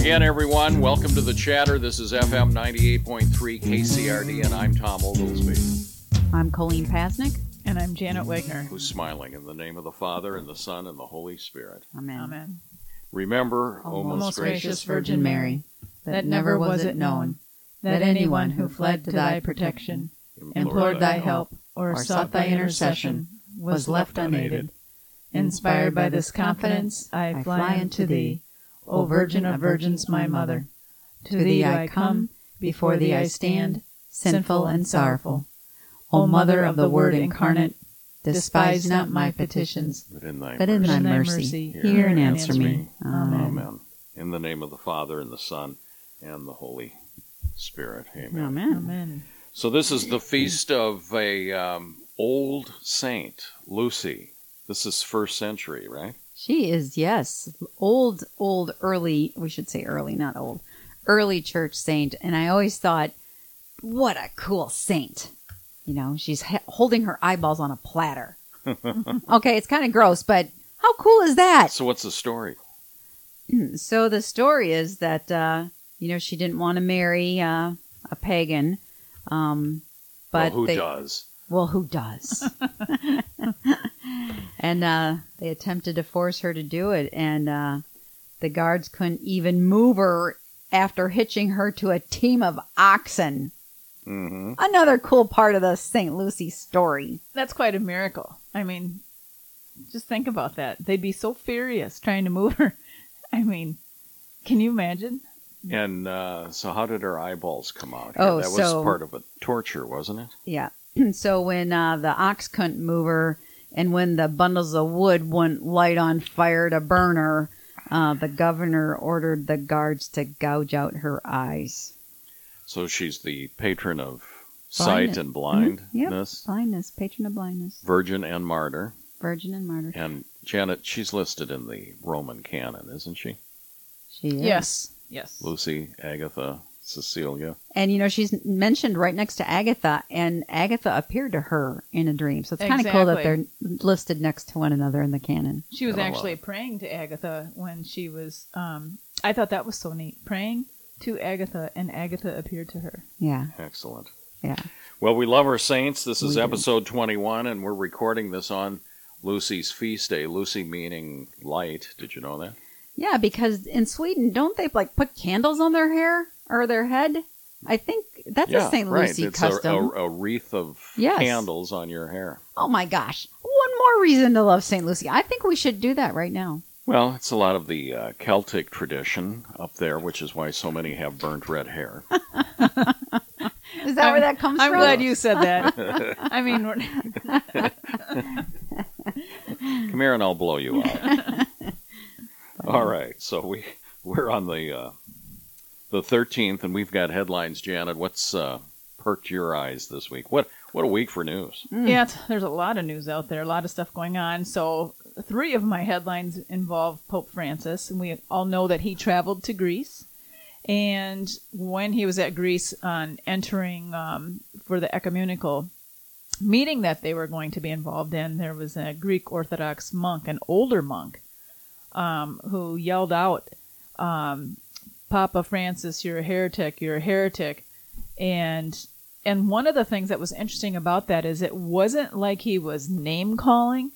again, everyone. Welcome to the chatter. This is FM 98.3 KCRD, and I'm Tom Oglesby, I'm Colleen Pasnick. And I'm Janet Wagner. who's smiling in the name of the Father, and the Son, and the Holy Spirit. Amen. Amen. Remember, O O most most gracious gracious Virgin Virgin Mary, Mary, that never was it known that anyone who fled to thy protection, implored thy help, or sought thy intercession, was left unaided. Inspired by this confidence, I fly unto thee, O Virgin of Virgins, my Mother. To thee I come, before thee I stand, sinful and sorrowful. O Mother of the Word incarnate, despise not my petitions, But in thy but in mercy. thy In thy mercy, mercy, hear and answer me. Amen. Amen. In the name of the Father, and the Son, and the Holy Spirit. Amen. Amen. Amen. So this is the feast of a um, old saint, Lucy. This is first century, right? She is, yes, old, old, early, we should say early, not old, early church saint. And I always thought, what a cool saint. You know, she's he- holding her eyeballs on a platter. okay, it's kind of gross, but how cool is that? So what's the story? So the story is that, uh, you know, she didn't want to marry uh, a pagan. Um, but well, who they, does? Well, who does? and uh, they attempted to force her to do it, and uh, the guards couldn't even move her after hitching her to a team of oxen. hmm Another cool part of the St. Lucy story. That's quite a miracle. I mean, just think about that. They'd be so furious trying to move her. I mean, can you imagine? And uh, so, how did her eyeballs come out? Here? Oh, that was so- part of a torture, wasn't it? Yeah. so when uh, the ox couldn't move her, and when the bundles of wood wouldn't light on fire to burn her, uh, the governor ordered the guards to gouge out her eyes. So she's the patron of Blindness. sight and Mhm. Yep. blindness, Blindness, patron of blindness, virgin and martyr. virgin and martyr. And Janet, she's listed in the Roman canon, isn't she? She is. Yes. Yes. Lucy, Agatha, Cecilia. And you know, she's mentioned right next to Agatha, and Agatha appeared to her in a dream. So it's kind of cool that they're listed next to one another in the canon. She was actually praying to Agatha when she was. Um, I thought that was so neat. Praying to Agatha, and Agatha appeared to her. Yeah, Excellent. yeah. Well, we love our saints. This is We do. episode 21, and we're recording this on Lucy's feast day. Lucy meaning light. Did you know that? Yeah, because in Sweden, don't they like put candles on their hair or their head? I think that's a St. right. Lucy It's a, custom. a, a wreath of Yes. candles on your hair. oh my gosh. One more reason to love St. Lucy. I think we should do that right now. Well, it's a lot of the uh, Celtic tradition up there, which is why so many have burnt red hair. Is that where that comes from? I'm glad you said that. I mean, we're- Come here and I'll blow you out. All right, so we we're on the uh, the thirteenth, and we've got headlines. Janet, what's uh, perked your eyes this week? What what a week for news! yeah, it's- there's a lot of news out there, a lot of stuff going on. So, three of my headlines involve Pope Francis, and we all know that he traveled to Greece. And when he was at Greece on entering um, for the ecumenical meeting that they were going to be involved in, there was a Greek Orthodox monk, an older monk, um, who yelled out, um, "Papa Francis, you're a heretic! You're a heretic!" And and one of the things that was interesting about that is it wasn't like he was name calling.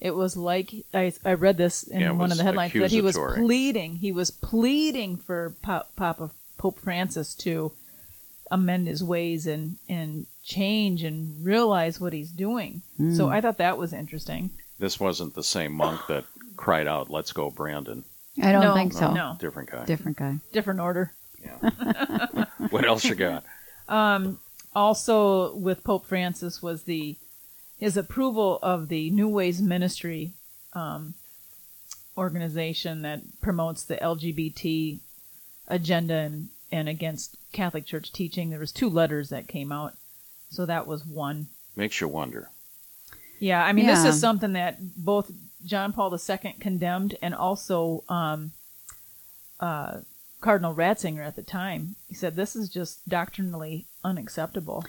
It was like I, I read this in Yeah, one of the headlines that he was pleading. He was pleading for Pop, Papa Pope Francis to amend his ways and and change and realize what he's doing. So hmm. I thought that was interesting. This wasn't the same monk that cried out, "Let's go, Brandon!" I don't No, think so. No, Different guy. Different guy. different order. Yeah. what else you got? also with Pope Francis was the his approval of the New Ways Ministry um, organization that promotes the LGBT agenda and, and against Catholic Church teaching. There was two letters that came out, so that was one. Makes you wonder. Yeah, I mean this Yeah. is something that both John Paul II condemned and also um, uh, Cardinal Ratzinger at the time. He said this is just doctrinally unacceptable.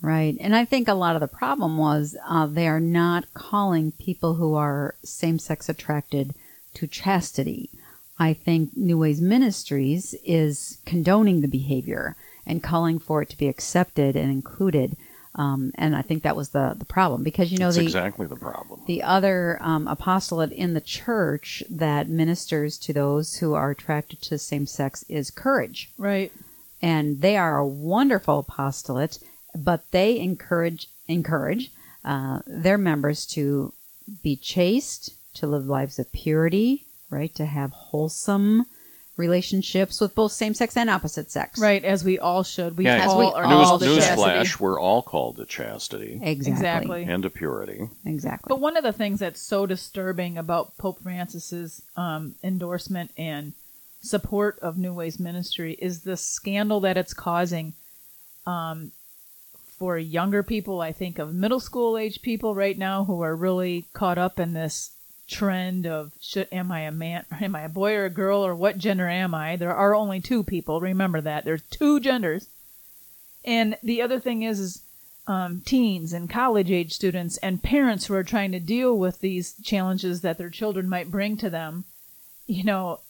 Right. And I think a lot of the problem was uh, they are not calling people who are same sex attracted to chastity. I think New Ways Ministries is condoning the behavior and calling for it to be accepted and included. Um, and I think that was the, the problem because, you know, That's the, exactly the problem. the other um, apostolate in the church that ministers to those who are attracted to same sex is courage. Right. And they are a wonderful apostolate, but they encourage encourage uh, their members to be chaste, to live lives of purity, right? To have wholesome relationships with both same sex and opposite sex. Right, as we all should. We Yeah, all we are all called to news, chastity. newsflash, we're all called to chastity Exactly. Exactly. and to purity. Exactly. But one of the things that's so disturbing about Pope Francis's um, endorsement and support of New Ways Ministry is the scandal that it's causing um, for younger people. I think of middle school age people right now who are really caught up in this trend of should am I a man, or am I a boy or a girl, or what gender am I? There are only two people. Remember that there's two genders. And the other thing is, is um, teens and college age students and parents who are trying to deal with these challenges that their children might bring to them, you know,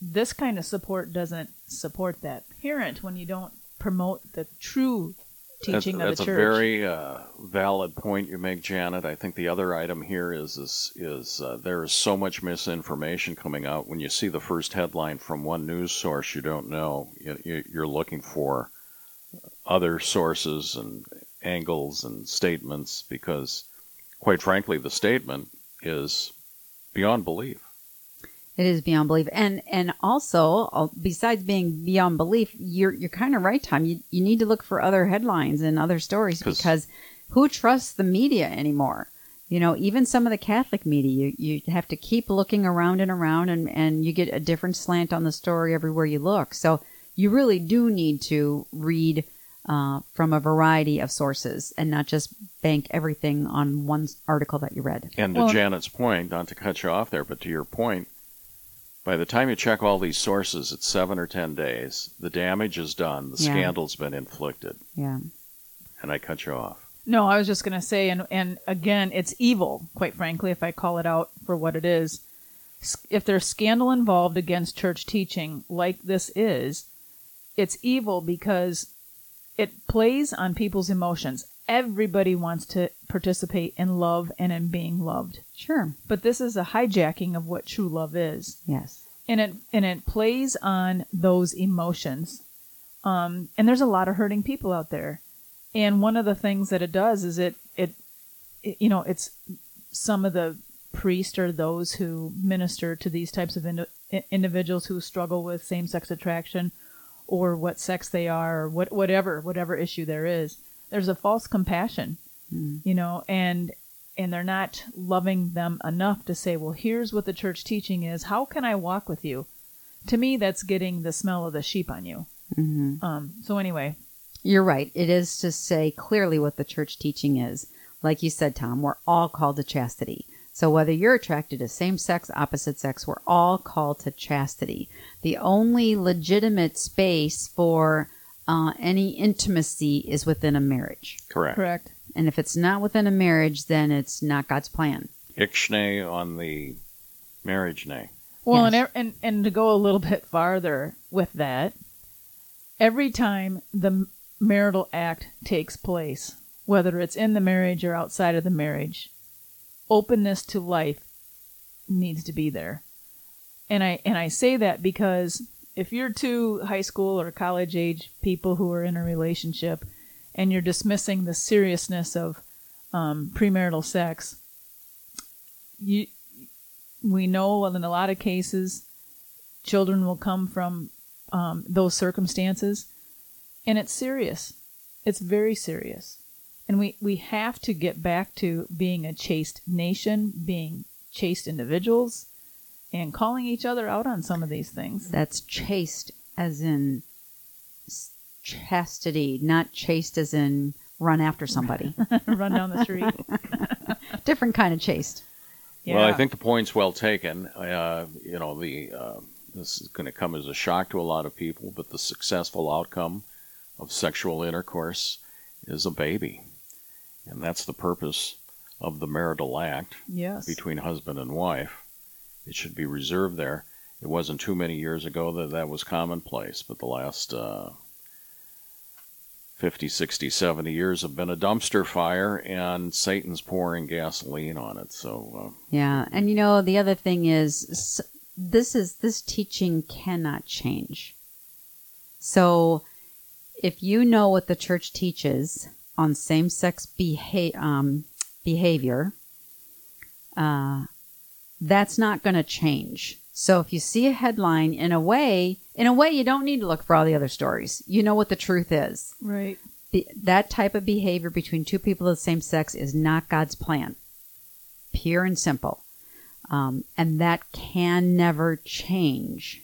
this kind of support doesn't support that parent when you don't promote the true teaching that's, of the that's church. a very uh, valid point you make, Janet. I think the other item here is is, is uh, there is so much misinformation coming out. When you see the first headline from one news source you don't know, you, you're looking for other sources and angles and statements because, quite frankly, the statement is beyond belief. It is beyond belief, and and also uh, besides being beyond belief, you're you're kind of right, Tom. You you need to look for other headlines and other stories because who trusts the media anymore? You know, even some of the Catholic media, you you have to keep looking around and around, and and you get a different slant on the story everywhere you look. So you really do need to read uh, from a variety of sources and not just bank everything on one article that you read. And to Well- Janet's point, not to cut you off there, but to your point, by the time you check all these sources, it's seven or ten days. The damage is done. The Yeah. scandal's been inflicted. Yeah. And I cut you off. No, I was just going to say, and and again, it's evil. Quite frankly, if I call it out for what it is, if there's scandal involved against church teaching, like this is, it's evil because it plays on people's emotions. Everybody wants to participate in love and in being loved, Sure. but this is a hijacking of what true love is Yes. and it and it plays on those emotions. Um, and there's a lot of hurting people out there, and one of the things that it does is it it, it you know it's some of the priests or those who minister to these types of indi- individuals who struggle with same-sex attraction or what sex they are or what whatever whatever issue there is there's a false compassion you know and and they're not loving them enough to say well here's what the church teaching is how can i walk with you to me that's getting the smell of the sheep on you um, so anyway You're right. It is to say clearly what the church teaching is. Like you said, Tom, we're all called to chastity. So whether you're attracted to same sex, opposite sex, we're all called to chastity. The only legitimate space for uh, any intimacy is within a marriage. Correct. correct And if it's not within a marriage, then it's not God's plan. Ixnay on the marriage nay. Well, Yes. and, and and to go a little bit farther with that, every time the marital act takes place, whether it's in the marriage or outside of the marriage, openness to life needs to be there. And I and I say that because if you're two high school or college age people who are in a relationship and you're dismissing the seriousness of um, premarital sex, you we know in a lot of cases children will come from um, those circumstances and it's serious. It's very serious. And we, we have to get back to being a chaste nation being chaste individuals and calling each other out on some of these things. That's chaste as in chastity, not chaste as in run after somebody. run down the street Different kind of chaste. yeah. Well, I think the point's well taken. Uh, you know, the uh, this is going to come as a shock to a lot of people, but the successful outcome of sexual intercourse is a baby, and that's the purpose of the marital act yes between husband and wife. It should be reserved there. it wasn't too many years ago that that was commonplace, but the last uh, 50, 60, 70 years have been a dumpster fire, and Satan's pouring gasoline on it. So, uh, Yeah, and you know the other thing is this is this teaching cannot change. So if you know what the church teaches on same-sex beha- um, behavior, uh, that's not going to change. So if you see a headline in a way, in a way you don't need to look for all the other stories. You know what the truth is. Right. The, that type of behavior between two people of the same sex is not God's plan. Pure and simple. Um, and that can never change.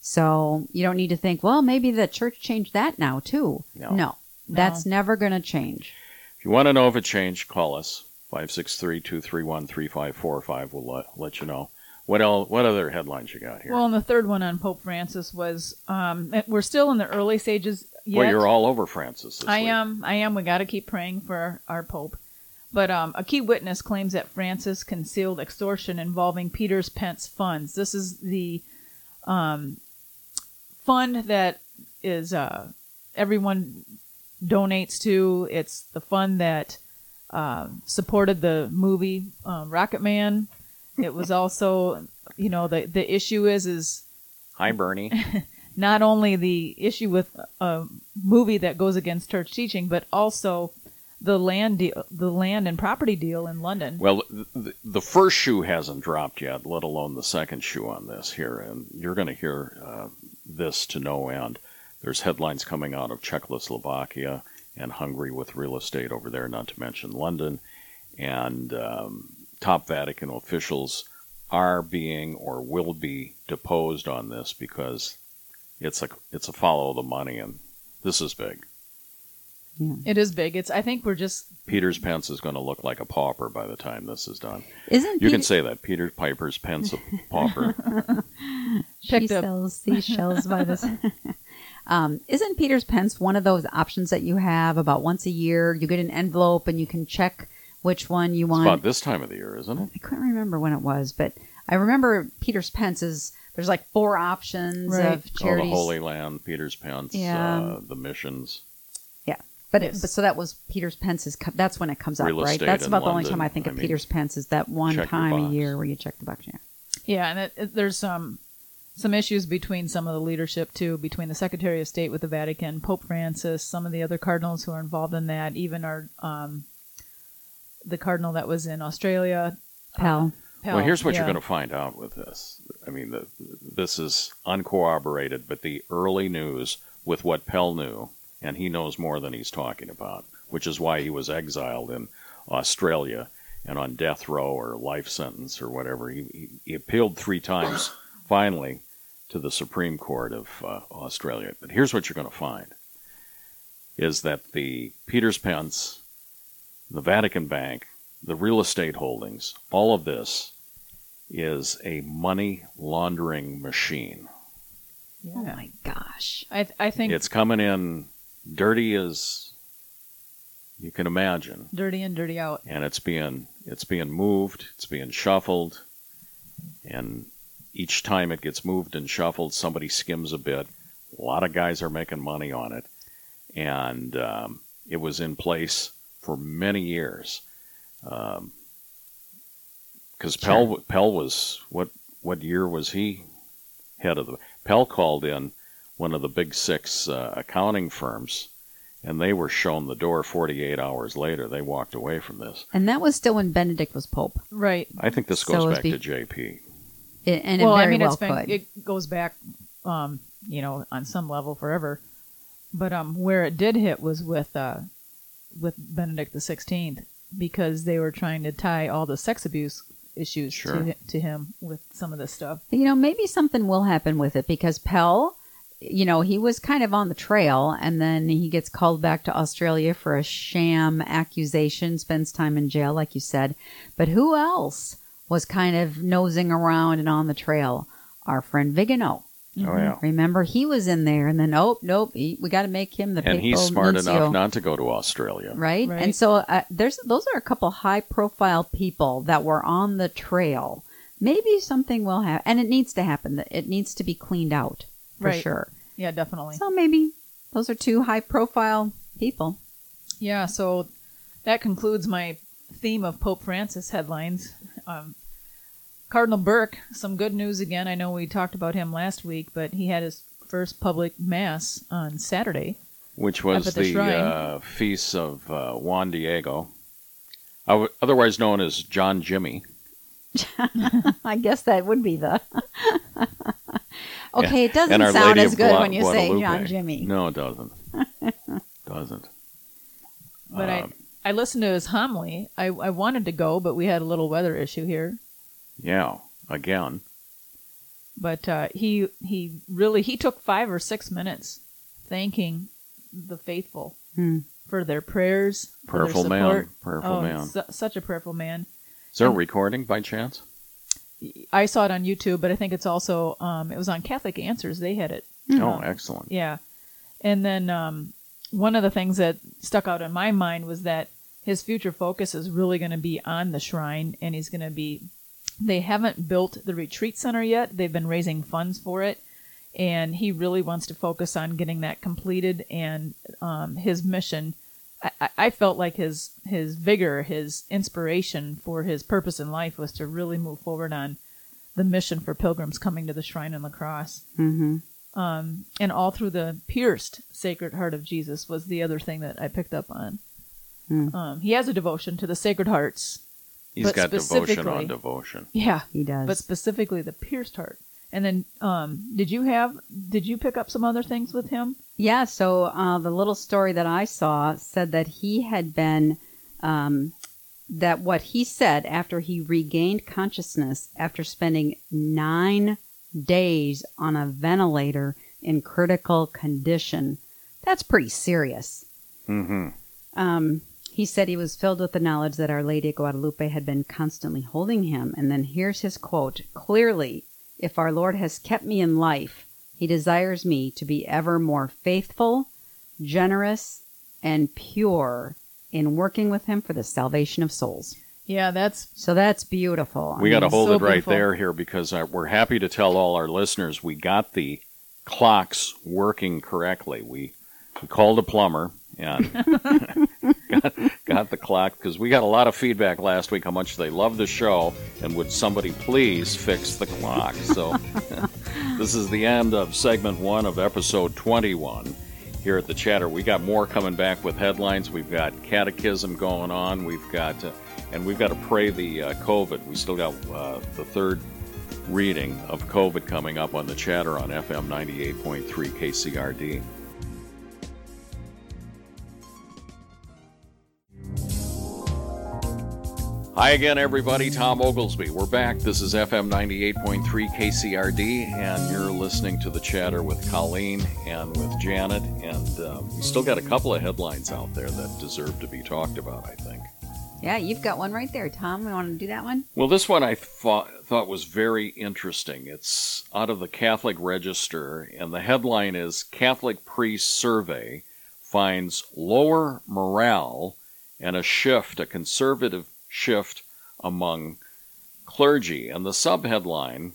So you don't need to think, well, maybe the church changed that now too. No. no that's never going to change. if you want to know if it changed, call us 563-231-3545. We'll let, let you know. What else? What other headlines you got here? Well, and the third one on Pope Francis was um, we're still in the early stages. Yet. well, you're all over Francis. This I week. am. I am. We got to keep praying for our, our Pope. But um, a key witness claims that Francis concealed extortion involving Peter's Pence funds. This is the um, fund that is uh, everyone donates to. It's the fund that uh, supported the movie uh, Rocketman. It was also, you know, the the issue is is Hi, Bernie. not only the issue with a movie that goes against church teaching, but also the land deal, the land and property deal in London. Well, the, the first shoe hasn't dropped yet, let alone the second shoe on this here, and you're going to hear uh, this to no end. There's headlines coming out of Czechoslovakia and Hungary with real estate over there, not to mention London, and um, top Vatican officials are being or will be deposed on this because it's a it's a follow the money, and this is big. It is big. It's. I think we're just. Peter's Pence is going to look like a pauper by the time this is done. Isn't You Peter, can say that Peter Piper's Pence a pauper. she up- sells seashells by this. um, isn't Peter's Pence one of those options that you have about once a year? You get an envelope and you can check which one you It's want. about this time of the year, isn't it? I couldn't remember when it was, but I remember Peter's Pence is there's like four options Right. of Oh, charities. the Holy Land, Peter's Pence, Yeah. uh, the missions. Yeah, but, it, but so that was Peter's Pence's. co- That's when it comes up, right? That's about the only time I think I of mean, Peter's Pence is that one time a year where you check the box. Yeah. Yeah, and it, it, there's some some issues between some of the leadership too, between the Secretary of State with the Vatican, Pope Francis, some of the other cardinals who are involved in that, even our um, the cardinal that was in Australia. Pell. Pell, well, here's what you're going to find out with this. I mean, the, this is uncorroborated, but the early news with what Pell knew, and he knows more than he's talking about, which is why he was exiled in Australia and on death row or life sentence or whatever. He, he, he appealed three times, finally, to the Supreme Court of uh, Australia. But here's what you're going to find is that the Peters Pence, the Vatican Bank, the real estate holdings, all of this is a money laundering machine. Yeah. Oh my gosh. I I think It's coming in dirty as you can imagine, dirty in, dirty out. and it's being it's being moved, it's being shuffled, and each time it gets moved and shuffled, somebody skims a bit. A lot of guys are making money on it, and um, it was in place for many years. Because Pell Pell was what what year was he head of the Pell called in one of the big six uh, accounting firms, and they were shown the door 48 hours later. They walked away from this. And that was still when Benedict was Pope. Right. I think this goes it's back be- to JP. It, and well, it very I mean, well it's been could. it goes back, um, you know, on some level forever. But um, where it did hit was with uh, with Benedict the Sixteenth because they were trying to tie all the sex abuse issues Sure. to to him with some of this stuff. you know, maybe something will happen with it because Pell, you know, he was kind of on the trail and then he gets called back to Australia for a sham accusation, spends time in jail, like you said. But who else was kind of nosing around and on the trail? Our friend Vigano. Oh yeah. Remember, he was in there, and then oh nope, he, we got to make him the And he's smart nuncio. enough not to go to Australia. right? Right. And so uh, there's those are a couple high profile people that were on the trail maybe something will happen, and it needs to happen. That It needs to be cleaned out for Right. sure. Yeah, definitely. So maybe those are two high-profile people. Yeah, so that concludes my theme of Pope Francis headlines. Um, Cardinal Burke, some good news again. I know we talked about him last week, but he had his first public mass on Saturday. which was the the, uh, feast of uh, Juan Diego, otherwise known as John Jimmy. I guess that would be the. okay, it doesn't sound Lady as good Gua- when you say John Jimmy. No, it doesn't. doesn't. But Um, I, I listened to his homily. I, I wanted to go, but we had a little weather issue here. Yeah, again. But uh, he he really he took five or six minutes thanking the faithful Hmm. for their prayers, for their Prayerful man. Prayerful oh, man. su- such a prayerful man. Is there a recording by chance? I saw it on YouTube, but I think it's also um, it was on Catholic Answers. They had it. Oh, Um, excellent. Yeah, and then um, one of the things that stuck out in my mind was that his future focus is really going to be on the shrine, and he's going to be. They haven't built the retreat center yet. They've been raising funds for it, and he really wants to focus on getting that completed. And um, his mission, I, I- felt like his his vigor, his inspiration for his purpose in life was to really move forward on the mission for pilgrims coming to the shrine and the cross Mm-hmm. um, and all through the pierced Sacred Heart of Jesus was the other thing that I picked up on. Hmm. Um, he has a devotion to the Sacred Hearts. He's but got devotion on devotion. Yeah, He does. but specifically the pierced heart. And then, um, did you have? Did you pick up some other things with him? Yeah, so uh, the little story that I saw said that he had been, um, that what he said after he regained consciousness after spending nine days on a ventilator in critical condition. That's pretty serious. Mm-hmm. Um, he said he was filled with the knowledge that Our Lady of Guadalupe had been constantly holding him. And then here's his quote Clearly, if our Lord has kept me in life, he desires me to be ever more faithful, generous, and pure in working with him for the salvation of souls. Yeah, that's So that's beautiful. I We got to hold so it right beautiful. there here because uh, we're happy to tell all our listeners we got the clocks working correctly. We we called a plumber and got, got the clock because we got a lot of feedback last week how much they love the show and would somebody please fix the clock. So this is the end of segment one of episode 21 here at the chatter. We got more coming back with headlines. We've got catechism going on. We've got, uh, and we've got to pray the uh, COVID. We still got uh, the third reading of COVID coming up on the chatter on FM 98.3 KCRD. Hi again, everybody. Tom Oglesby. We're back. This is FM 98.3 KCRD, and you're listening to the chatter with Colleen and with Janet. And uh, we still got a couple of headlines out there that deserve to be talked about, I think. Yeah, you've got one right there, Tom. We want to do that one? Well, this one I thought, thought was very interesting. It's out of the Catholic Register, and the headline is Catholic Priest Survey Finds Lower Morale and a Shift, a Conservative Shift Among Clergy. And the subheadline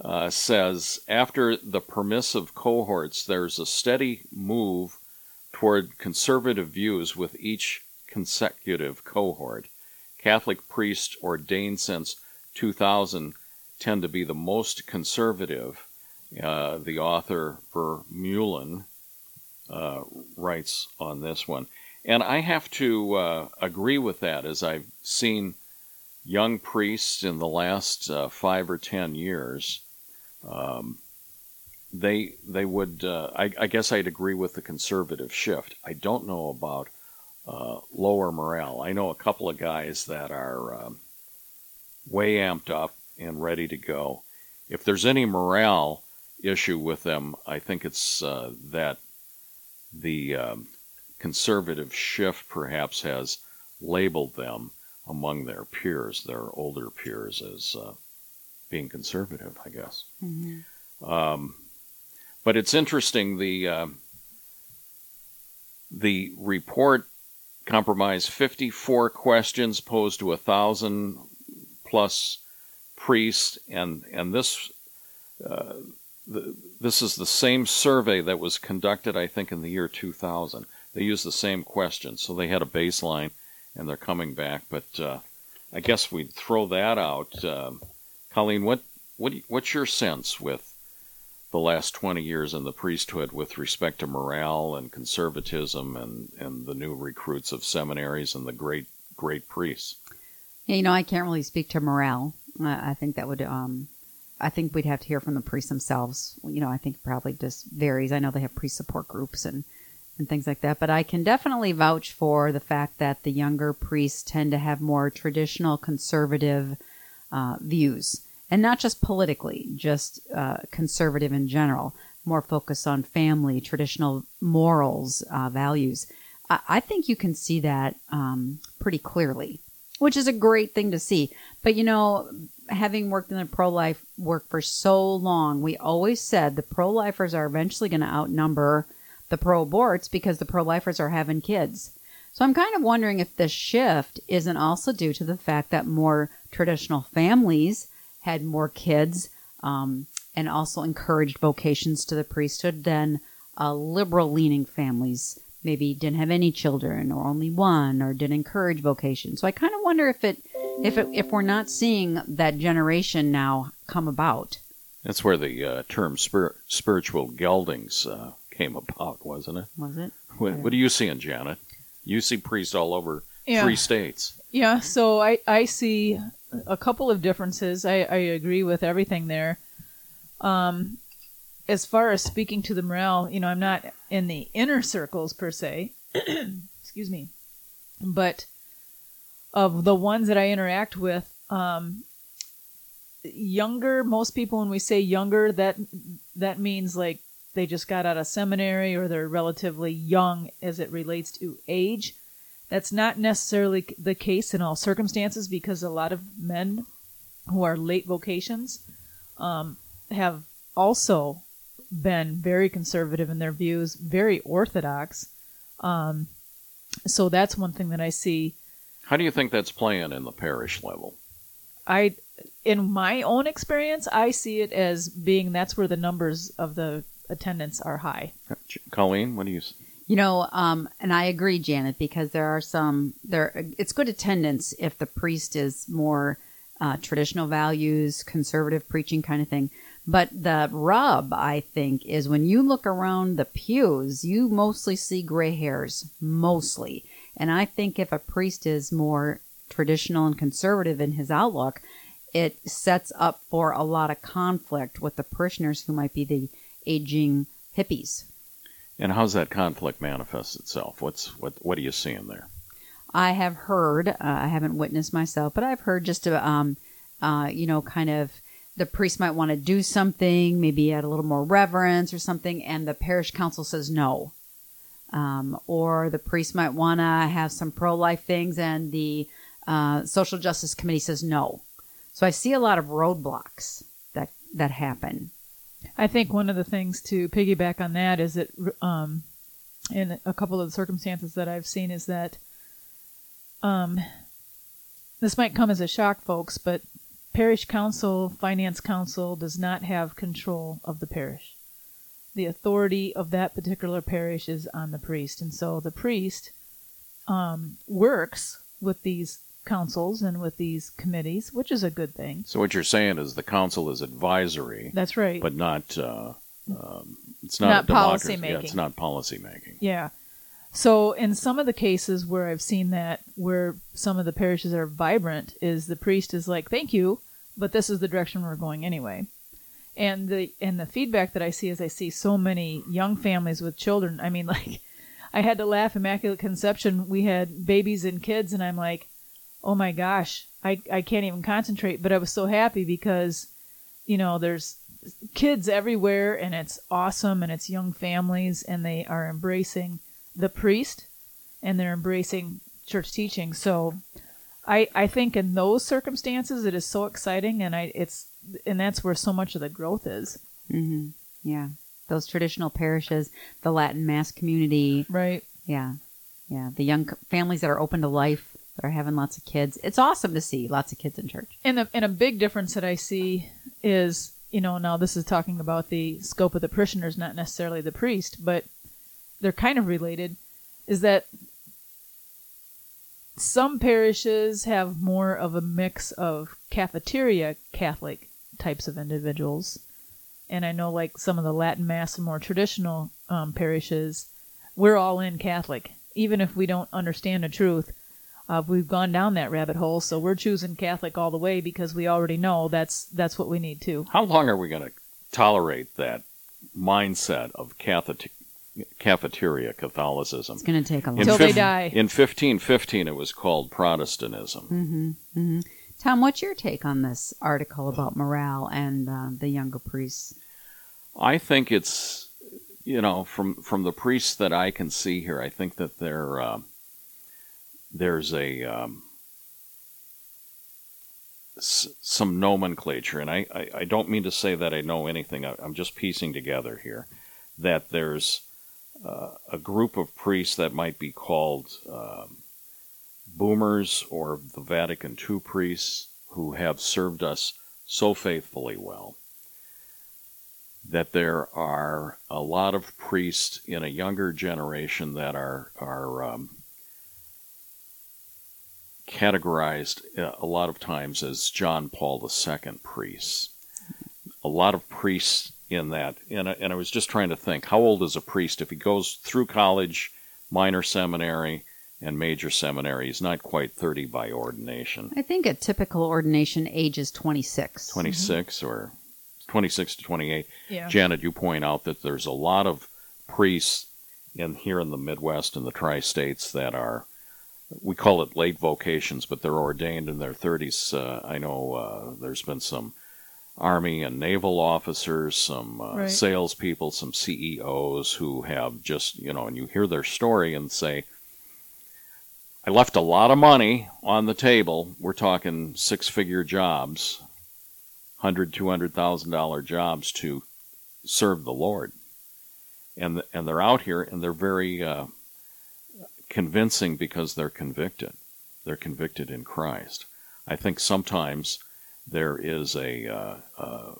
uh, says After the permissive cohorts, there's a steady move toward conservative views with each consecutive cohort. Catholic priests ordained since 2000 tend to be the most conservative. Uh, the author Vermeulen uh, writes on this one. And I have to uh, agree with that as I've seen young priests in the last uh, five or ten years. Um, they they would uh, I, I guess I'd agree with the conservative shift. I don't know about uh, lower morale. I know a couple of guys that are um, way amped up and ready to go. If there's any morale issue with them, I think it's uh, that the um, conservative shift perhaps has labeled them among their peers, their older peers, as uh, being conservative, I guess. Um, but it's interesting the um the report comprised 54 questions posed to a thousand plus priests, and and this uh, the, this is the same survey that was conducted, I think, in the year 2000. They used the same questions, so they had a baseline, and they're coming back. But uh, I guess we'd throw that out. Um, Colleen, what what what's your sense with the last 20 years in the priesthood with respect to morale and conservatism and, and the new recruits of seminaries and the great great priests? Yeah, you know, I can't really speak to morale. I, I think that would, um, I think we'd have to hear from the priests themselves. You know, I think probably just varies. I know they have priest support groups and, and things like that, but I can definitely vouch for the fact that the younger priests tend to have more traditional conservative uh, views and not just politically, just uh, conservative in general, more focused on family, traditional morals, uh, values. I, I, think you can see that um, pretty clearly, which is a great thing to see. But you know, having worked in the pro life work for so long, we always said the pro lifers are eventually going to outnumber the pro aborts because the pro lifers are having kids. So I'm kind of wondering if this shift isn't also due to the fact that more traditional families had more kids um, and also encouraged vocations to the priesthood than uh, liberal leaning families maybe didn't have any children or only one or didn't encourage vocation. So I kind of wonder if it if it, if we're not seeing that generation now come about. That's where the uh, term spir- spiritual geldings uh, came about, wasn't it? Was it? What, what, are you seeing, Janet? You see priests all over yeah. three states. Yeah, so I, I see a couple of differences. I, I agree with everything there. Um, as far as speaking to the morale, you know, I'm not in the inner circles per se. Excuse me. But of the ones that I interact with, um, younger, most people, when we say younger, that that means like they just got out of seminary or they're relatively young as it relates to age. That's not necessarily the case in all circumstances because a lot of men who are late vocations um, have also been very conservative in their views, very orthodox. Um, so that's one thing that I see. How do you think that's playing in the parish level? I, in my own experience, I see it as being that's where the numbers of the attendance are high. Colleen, what do you? You know, um, and I agree, Janet, because there are some there. It's good attendance if the priest is more uh, traditional values, conservative preaching kind of thing. But the rub, I think, is when you look around the pews, you mostly see gray hairs, mostly. And I think if a priest is more traditional and conservative in his outlook, it sets up for a lot of conflict with the parishioners who might be the aging hippies and how's that conflict manifest itself? What's what what are you seeing there? I have heard, uh, I haven't witnessed myself, but I've heard just a, um, uh, you know, kind of the priest might want to do something, maybe add a little more reverence or something, and the parish council says no. Um, or the priest might want to have some pro life things, and the uh, social justice committee says no. So I see a lot of roadblocks that that happen. I think one of the things to piggyback on that is that, um, in a couple of the circumstances that I've seen, is that um, this might come as a shock, folks, but parish council, finance council does not have control of the parish. The authority of that particular parish is on the priest, and so the priest um, works with these councils and with these committees, which is a good thing. So what you're saying is the council is advisory. That's right. But not. Uh, um, it's not, not policy making. Yeah, it's not policy making. Yeah. So in some of the cases where I've seen that, where some of the parishes are vibrant, is the priest is like, "Thank you, but this is the direction we're going anyway." And the and the feedback that I see is I see so many young families with children. I mean, like, I had to laugh. Immaculate Conception, we had babies and kids, and I'm like, oh my gosh, I, I can't even concentrate. But I was so happy because, you know, there's kids everywhere and it's awesome and it's young families and they are embracing the priest and they're embracing church teaching. So I, I think in those circumstances it is so exciting and I it's and that's where so much of the growth is. Mm-hmm. Yeah, those traditional parishes, the Latin Mass community, right? Yeah, yeah, the young families that are open to life They're having lots of kids. It's awesome to see lots of kids in church. And a, and a big difference that I see is, you know, now this is talking about the scope of the parishioners, not necessarily the priest, but they're kind of related, is that some parishes have more of a mix of cafeteria Catholic types of individuals. And I know, like some of the Latin Mass and more traditional um, parishes, we're all in Catholic. Even if we don't understand the truth, uh, we've gone down that rabbit hole, so we're choosing Catholic all the way because we already know that's that's what we need to. How long are we going to tolerate that mindset of Catholic, cafeteria Catholicism? It's going to take a long In Till they die. In 1515, it was called Protestantism. Mm-hmm, mm-hmm. Tom, what's your take on this article about morale and uh, the younger priests? I think it's, you know, from from the priests that I can see here, I think that there uh, there's a um, s- some nomenclature, and I, I, I don't mean to say that I know anything. I, I'm just piecing together here that there's uh, a group of priests that might be called um, boomers or the Vatican II priests who have served us so faithfully well that there are a lot of priests in a younger generation that are are um, categorized uh, a lot of times as John Paul II priests. A lot of priests in that, and I, and I was just trying to think, how old is a priest if he goes through college, minor seminary, and major seminary? He's not quite thirty by ordination. I think a typical ordination age is 26. 26 or 26 to 28. Yeah. Janet, you point out that there's a lot of priests in here in the Midwest and the tri-states that are we call it late vocations, but they're ordained in their 30s. Uh, I know uh, there's been some Army and naval officers, some uh, Right. salespeople, some CEOs who have just, you know, and you hear their story and say, I left a lot of money on the table. We're talking six figure jobs, hundred, two hundred thousand dollar jobs to serve the Lord, and and they're out here and they're very uh, convincing because they're convicted. They're convicted in Christ. I think sometimes there is a uh, uh,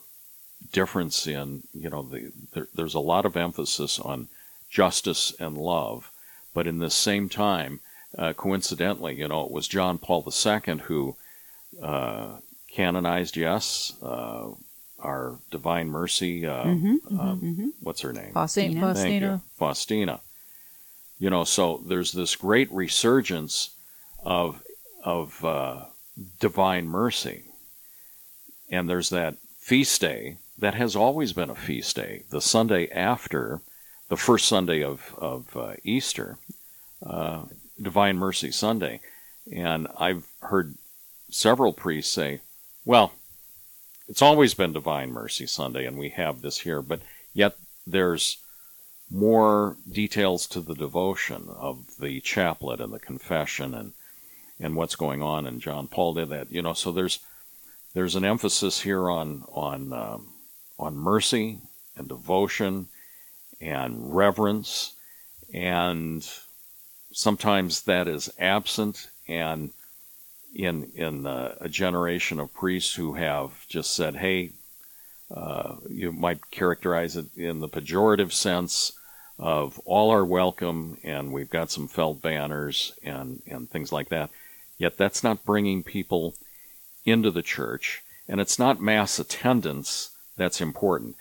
difference in you know the, there, there's a lot of emphasis on justice and love, but in the same time, uh, coincidentally, you know, it was John Paul II who uh, canonized, yes, uh, our Divine Mercy. Uh, um, What's her name? Faustina. Faustina. Thank you, Faustina. You know, so there's this great resurgence of of uh, divine mercy, and there's that feast day that has always been a feast day. The Sunday after the first Sunday of of uh, Easter, uh, Divine Mercy Sunday, and I've heard several priests say, "Well, it's always been Divine Mercy Sunday, and we have this here, but yet there's more details to the devotion of the chaplet and the confession and and what's going on. And John Paul did that, you know. So there's there's an emphasis here on on um, on mercy and devotion and reverence, and sometimes that is absent and in in uh, a generation of priests who have just said, "Hey, uh, you might characterize it in the pejorative sense of all are welcome, and we've got some felt banners and and things like that." Yet that's not bringing people into the church, and it's not mass attendance that's important.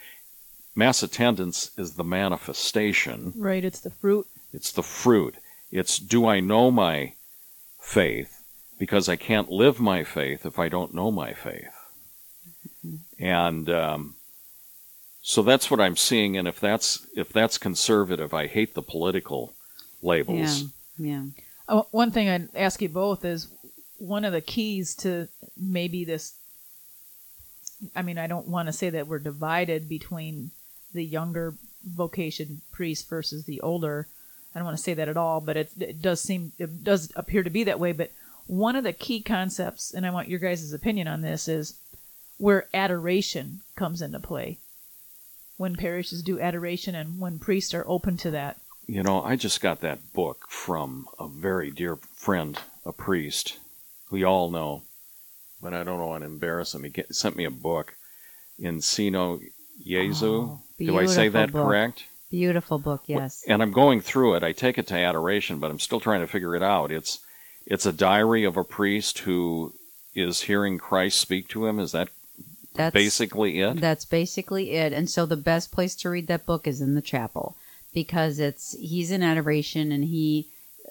Mass attendance is the manifestation Right, it's the fruit. it's the fruit. It's do I know my faith? Because I can't live my faith if I don't know my faith. And um, so that's what I'm seeing. And if that's if that's conservative, I hate the political labels. Yeah. Uh, one thing I'd ask you both is one of the keys to maybe this. I mean, I don't want to say that we're divided between the younger vocation priest versus the older. I don't want to say that at all, but it, it does seem it does appear to be that way. But one of the key concepts, and I want your guys' opinion on this, is where adoration comes into play. When parishes do adoration and when priests are open to that. you know, I just got that book from a very dear friend, a priest, who you all know, but I don't want to embarrass him. He get, sent me a book, In Sinu Jesu. Oh, Do I say that book. correct? Beautiful book, yes. And I'm going through it. I take it to adoration, but I'm still trying to figure it out. It's it's a diary of a priest who is hearing Christ speak to him. Is that That's basically it? That's basically it. And so the best place to read that book is in the chapel because it's he's in adoration and he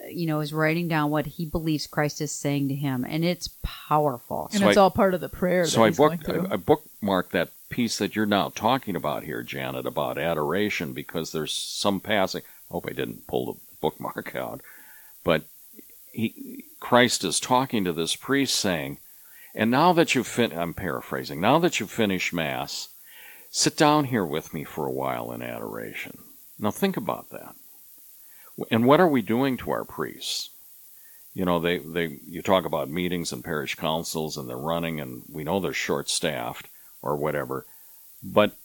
you know is writing down what he believes Christ is saying to him and it's powerful. And So it's I- all part of the prayer. so that I he's going booked. I, I bookmarked that piece that you're now talking about here, Janet, about adoration because there's some passing. I hope I didn't pull the bookmark out, but he Christ is talking to this priest saying, "And now that you've fin- I'm paraphrasing. Now that you've finished mass, sit down here with me for a while in adoration." Now think about that. And what are we doing to our priests? you know they, they you talk about meetings and parish councils and they're running and we know they're short staffed or whatever but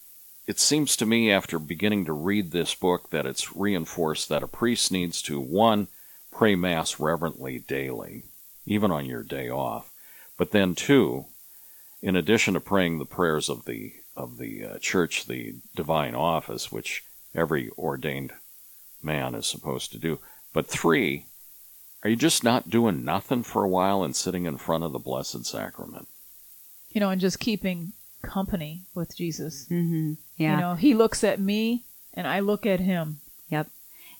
it seems to me after beginning to read this book that it's reinforced that a priest needs to one pray mass reverently daily even on your day off but then two in addition to praying the prayers of the of the uh, church the divine office which every ordained man is supposed to do but three are you just not doing nothing for a while and sitting in front of the Blessed Sacrament? you know, and just keeping company with Jesus. Mm-hmm. Yeah. You know, he looks at me and I look at him. Yep.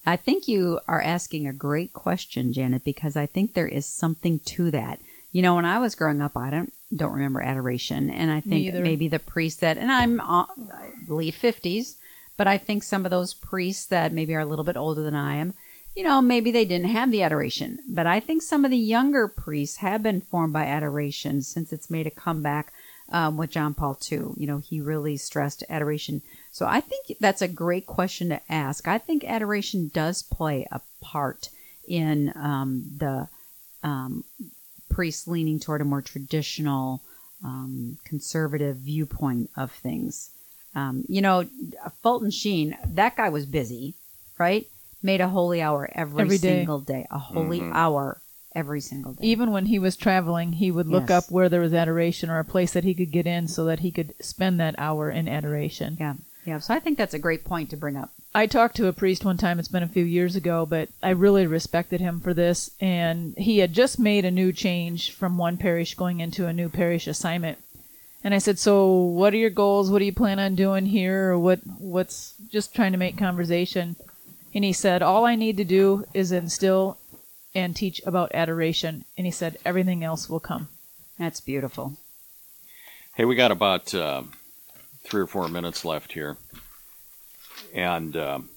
I think you are asking a great question, Janet, because I think there is something to that. You know, when I was growing up, I don't don't remember adoration, and I think maybe the priest that, and I'm uh, I believe fifties, but I think some of those priests that maybe are a little bit older than I am, you know, maybe they didn't have the adoration. But I think some of the younger priests have been formed by adoration since it's made a comeback um, with John Paul II. You know, he really stressed adoration. So I think that's a great question to ask. I think adoration does play a part in um, the um, priests leaning toward a more traditional, um, conservative viewpoint of things. Um, you know, Fulton Sheen, that guy was busy, right? Made a holy hour every, Every day. single day, a holy Mhm. hour every single day. Even when he was traveling, he would look Yes. up where there was adoration or a place that he could get in so that he could spend that hour in adoration. yeah, yeah. So I think that's a great point to bring up. I talked to a priest one time, it's been a few years ago, but I really respected him for this. And he had just made a new change from one parish going into a new parish assignment. And I said, So what are your goals? What do you plan on doing here? Or what what's just trying to make conversation? And he said, All I need to do is instill and teach about adoration. And he said, Everything else will come. That's beautiful. Hey, we got about uh, three or four minutes left here. And um,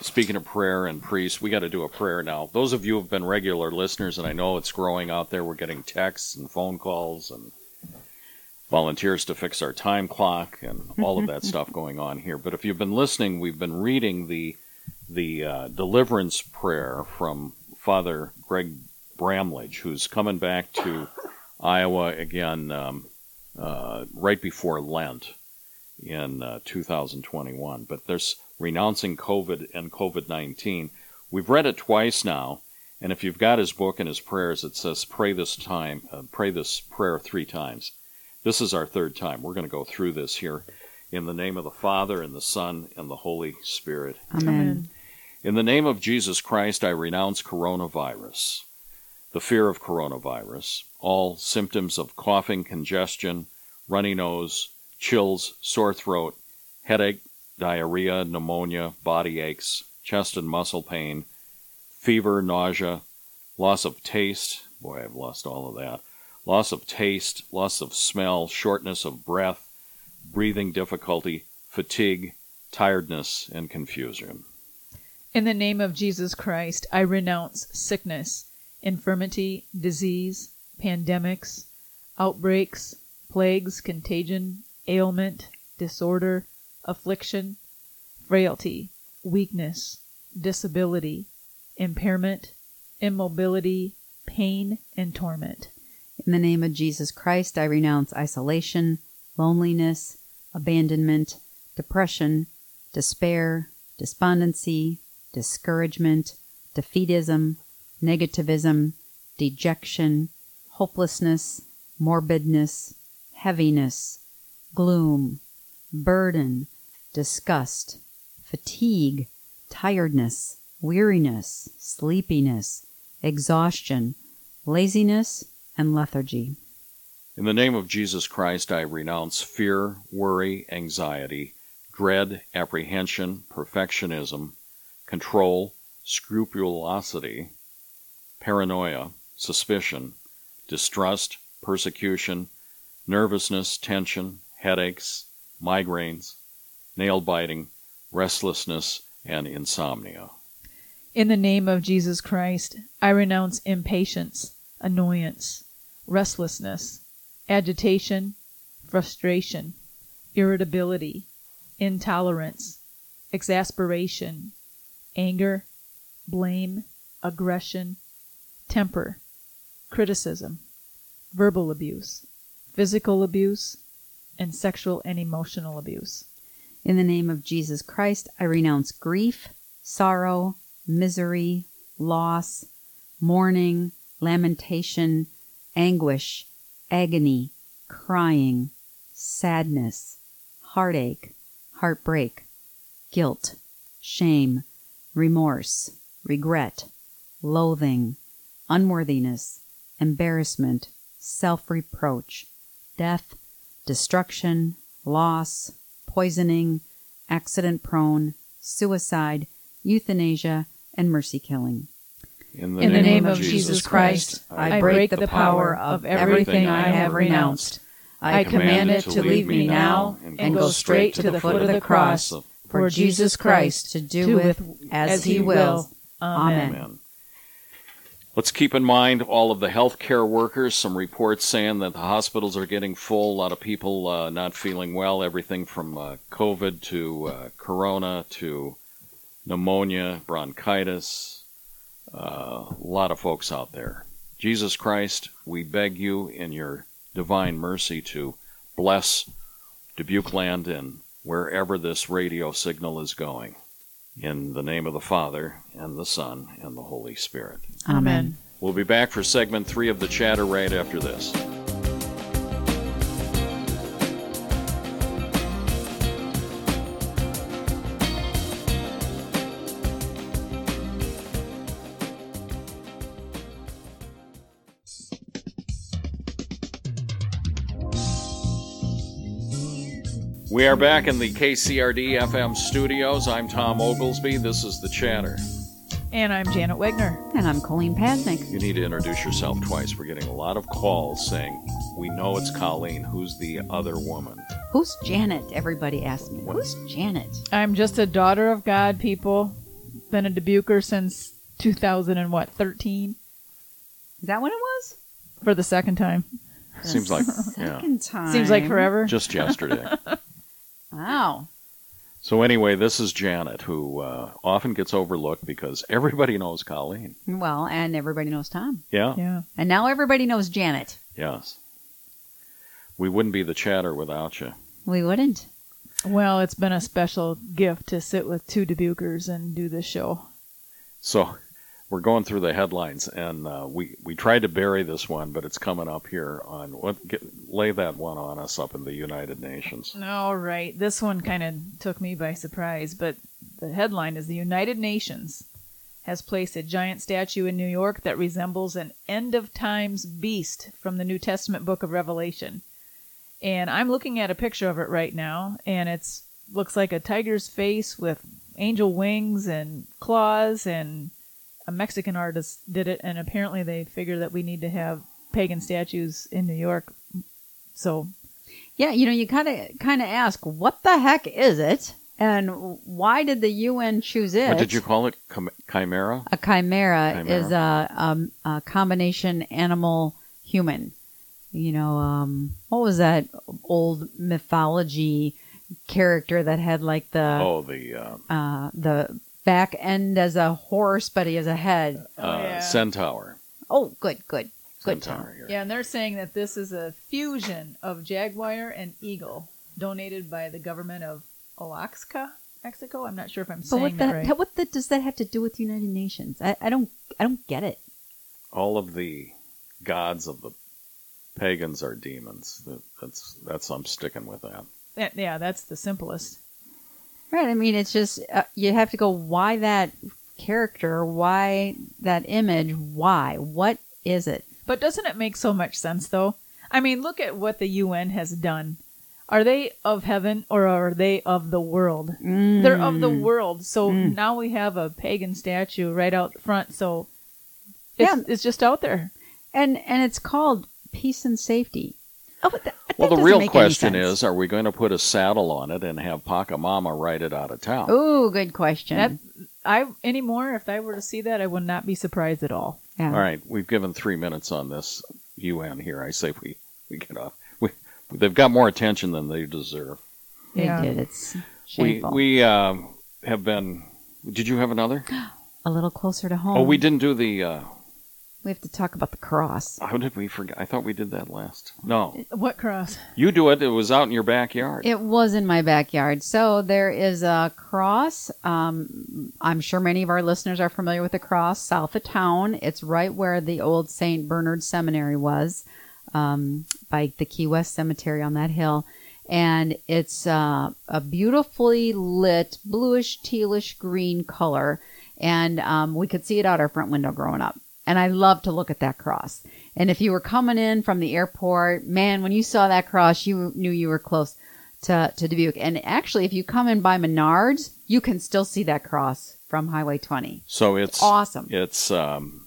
speaking of prayer and priests, we got to do a prayer now. Those of you who have been regular listeners, and I know it's growing out there, we're getting texts and phone calls and volunteers to fix our time clock and all of that stuff going on here. But if you've been listening, we've been reading the the uh, deliverance prayer from Father Greg Bramlage, who's coming back to Iowa again um, uh, right before Lent in uh, 2021. But there's renouncing COVID and COVID 19. We've read it twice now, and if you've got his book and his prayers, it says pray this time, uh, pray this prayer three times. This is our third time. We're going to go through this here in the name of the Father and the Son and the Holy Spirit. Amen. In the name of Jesus Christ, I renounce coronavirus, the fear of coronavirus, all symptoms of coughing, congestion, runny nose, chills, sore throat, headache, diarrhea, pneumonia, body aches, chest and muscle pain, fever, nausea, loss of taste. Boy, I've lost all of that. Loss of taste, loss of smell, shortness of breath, breathing difficulty, fatigue, tiredness, and confusion. In the name of Jesus Christ, I renounce sickness, infirmity, disease, pandemics, outbreaks, plagues, contagion, ailment, disorder, affliction, frailty, weakness, disability, impairment, immobility, pain, and torment. In the name of Jesus Christ, I renounce isolation, loneliness, abandonment, depression, despair, despondency, discouragement, defeatism, negativism, dejection, hopelessness, morbidness, heaviness, gloom, burden, disgust, fatigue, tiredness, weariness, sleepiness, exhaustion, laziness, and lethargy. In the name of Jesus Christ, I renounce fear, worry, anxiety, dread, apprehension, perfectionism, control, scrupulosity, paranoia, suspicion, distrust, persecution, nervousness, tension, headaches, migraines, nail biting, restlessness, and insomnia. In the name of Jesus Christ, I renounce impatience, annoyance, restlessness, agitation, frustration, irritability, intolerance, exasperation, anger, blame, aggression, temper, criticism, verbal abuse, physical abuse, and sexual and emotional abuse. In the name of Jesus Christ, I renounce grief, sorrow, misery, loss, mourning, lamentation, anguish, agony, crying, sadness, heartache, heartbreak, guilt, shame, remorse, regret, loathing, unworthiness, embarrassment, self reproach, death, destruction, loss, poisoning, accident prone, suicide, euthanasia, and mercy killing. In In the name of Jesus Christ, I break the power of everything I have renounced. I command it to leave me now and go straight to the foot of the cross for Jesus Christ to do with as he will. Amen. Let's keep in mind all of the healthcare workers. Some reports saying that the hospitals are getting full. A lot of people uh, not feeling well. Everything from uh, COVID to uh, corona to pneumonia, bronchitis. Uh, a lot of folks out there. Jesus Christ, we beg you in your divine mercy to bless Dubuque land and wherever this radio signal is going. In the name of the Father, and the Son, and the Holy Spirit. Amen. We'll be back for segment three of the chatter right after this. We are back in the KCRD FM studios. I'm Tom Oglesby. This is the chatter. And I'm Janet Wegner. And I'm Colleen Pasnick. You need to introduce yourself twice. We're getting a lot of calls saying, We know it's Colleen. Who's the other woman? Who's Janet? Everybody asks me. Who's Janet? I'm just a daughter of God, people. Been a Dubuquer since 2000 and what, 13? Is that when it was? For the second time. Seems like, yeah, Second time. Seems like forever. just yesterday. Wow. so, anyway, this is Janet, who uh, often gets overlooked because everybody knows Colleen. Well, and everybody knows Tom. Yeah? Yeah. And now everybody knows Janet. Yes. We wouldn't be the chatter without you. We wouldn't. Well, it's been a special gift to sit with two Dubuquers and do this show. So, we're going through the headlines, and uh, we we tried to bury this one, but it's coming up here on what get, lay that one on us up in the United Nations. All right. This one kind of took me by surprise, but the headline is The United Nations has placed a giant statue in New York that resembles an end of times beast from the New Testament book of Revelation. And I'm looking at a picture of it right now, and it's looks like a tiger's face with angel wings and claws and a Mexican artist did it and apparently they figure that we need to have pagan statues in New York. So Yeah, you know, you kind of kind of ask, what the heck is it, and why did the UN choose it? What did you call it? Chim- Chimera? A chimera, Chimera. is a, um, a combination animal human. You know, um, what was that old mythology character that had like the Oh, the uh, uh, the back end as a horse, but he has a head? uh, yeah. centaur. Oh, good, good, good. Centaur. here. Yeah, and they're saying that this is a fusion of jaguar and eagle, donated by the government of Alaska. Mexico. I'm not sure if I'm But saying what that the, right. what the, does that have to do with United Nations? I, I don't I don't get it. All of the gods of the pagans are demons. That- That's that's I'm sticking with that. That- yeah, that's the simplest. Right. I mean, it's just uh, you have to go. Why that character? Why that image? Why? What is it? But doesn't it make so much sense, though? I mean, look at what the UN has done. Are they of heaven or are they of the world? They're of the world. So now we have a pagan statue right out front. So it's, Yeah. it's just out there. And and it's called peace and safety. Oh, that Well, the real question is: Are we going to put a saddle on it and have Pachamama ride it out of town? Ooh, good question. That I anymore, if I were to see that, I would not be surprised at all. yeah. All right, we've given three minutes on this UN here. I say we we get off. We, they've got more attention than they deserve. They Yeah. did. It's We shameful. we uh, have been. Did you have another? a little closer to home. Oh, we didn't do the. Uh, We have to talk about the cross. how did we forget? I thought we did that last. No, What cross? you do it. It was out in your backyard. It was in my backyard. So there is a cross. Um, I'm sure many of our listeners are familiar with the cross south of town. It's right where the old St. Bernard Seminary was, um, by the Key West Cemetery on that hill. And it's uh, a beautifully lit bluish, tealish green color. And um, we could see it out our front window growing up. And I love to look at that cross. And if you were coming in from the airport, man, when you saw that cross, you knew you were close to, to Dubuque. And actually, if you come in by Menards, you can still see that cross from Highway 20. so it's Awesome. It's um,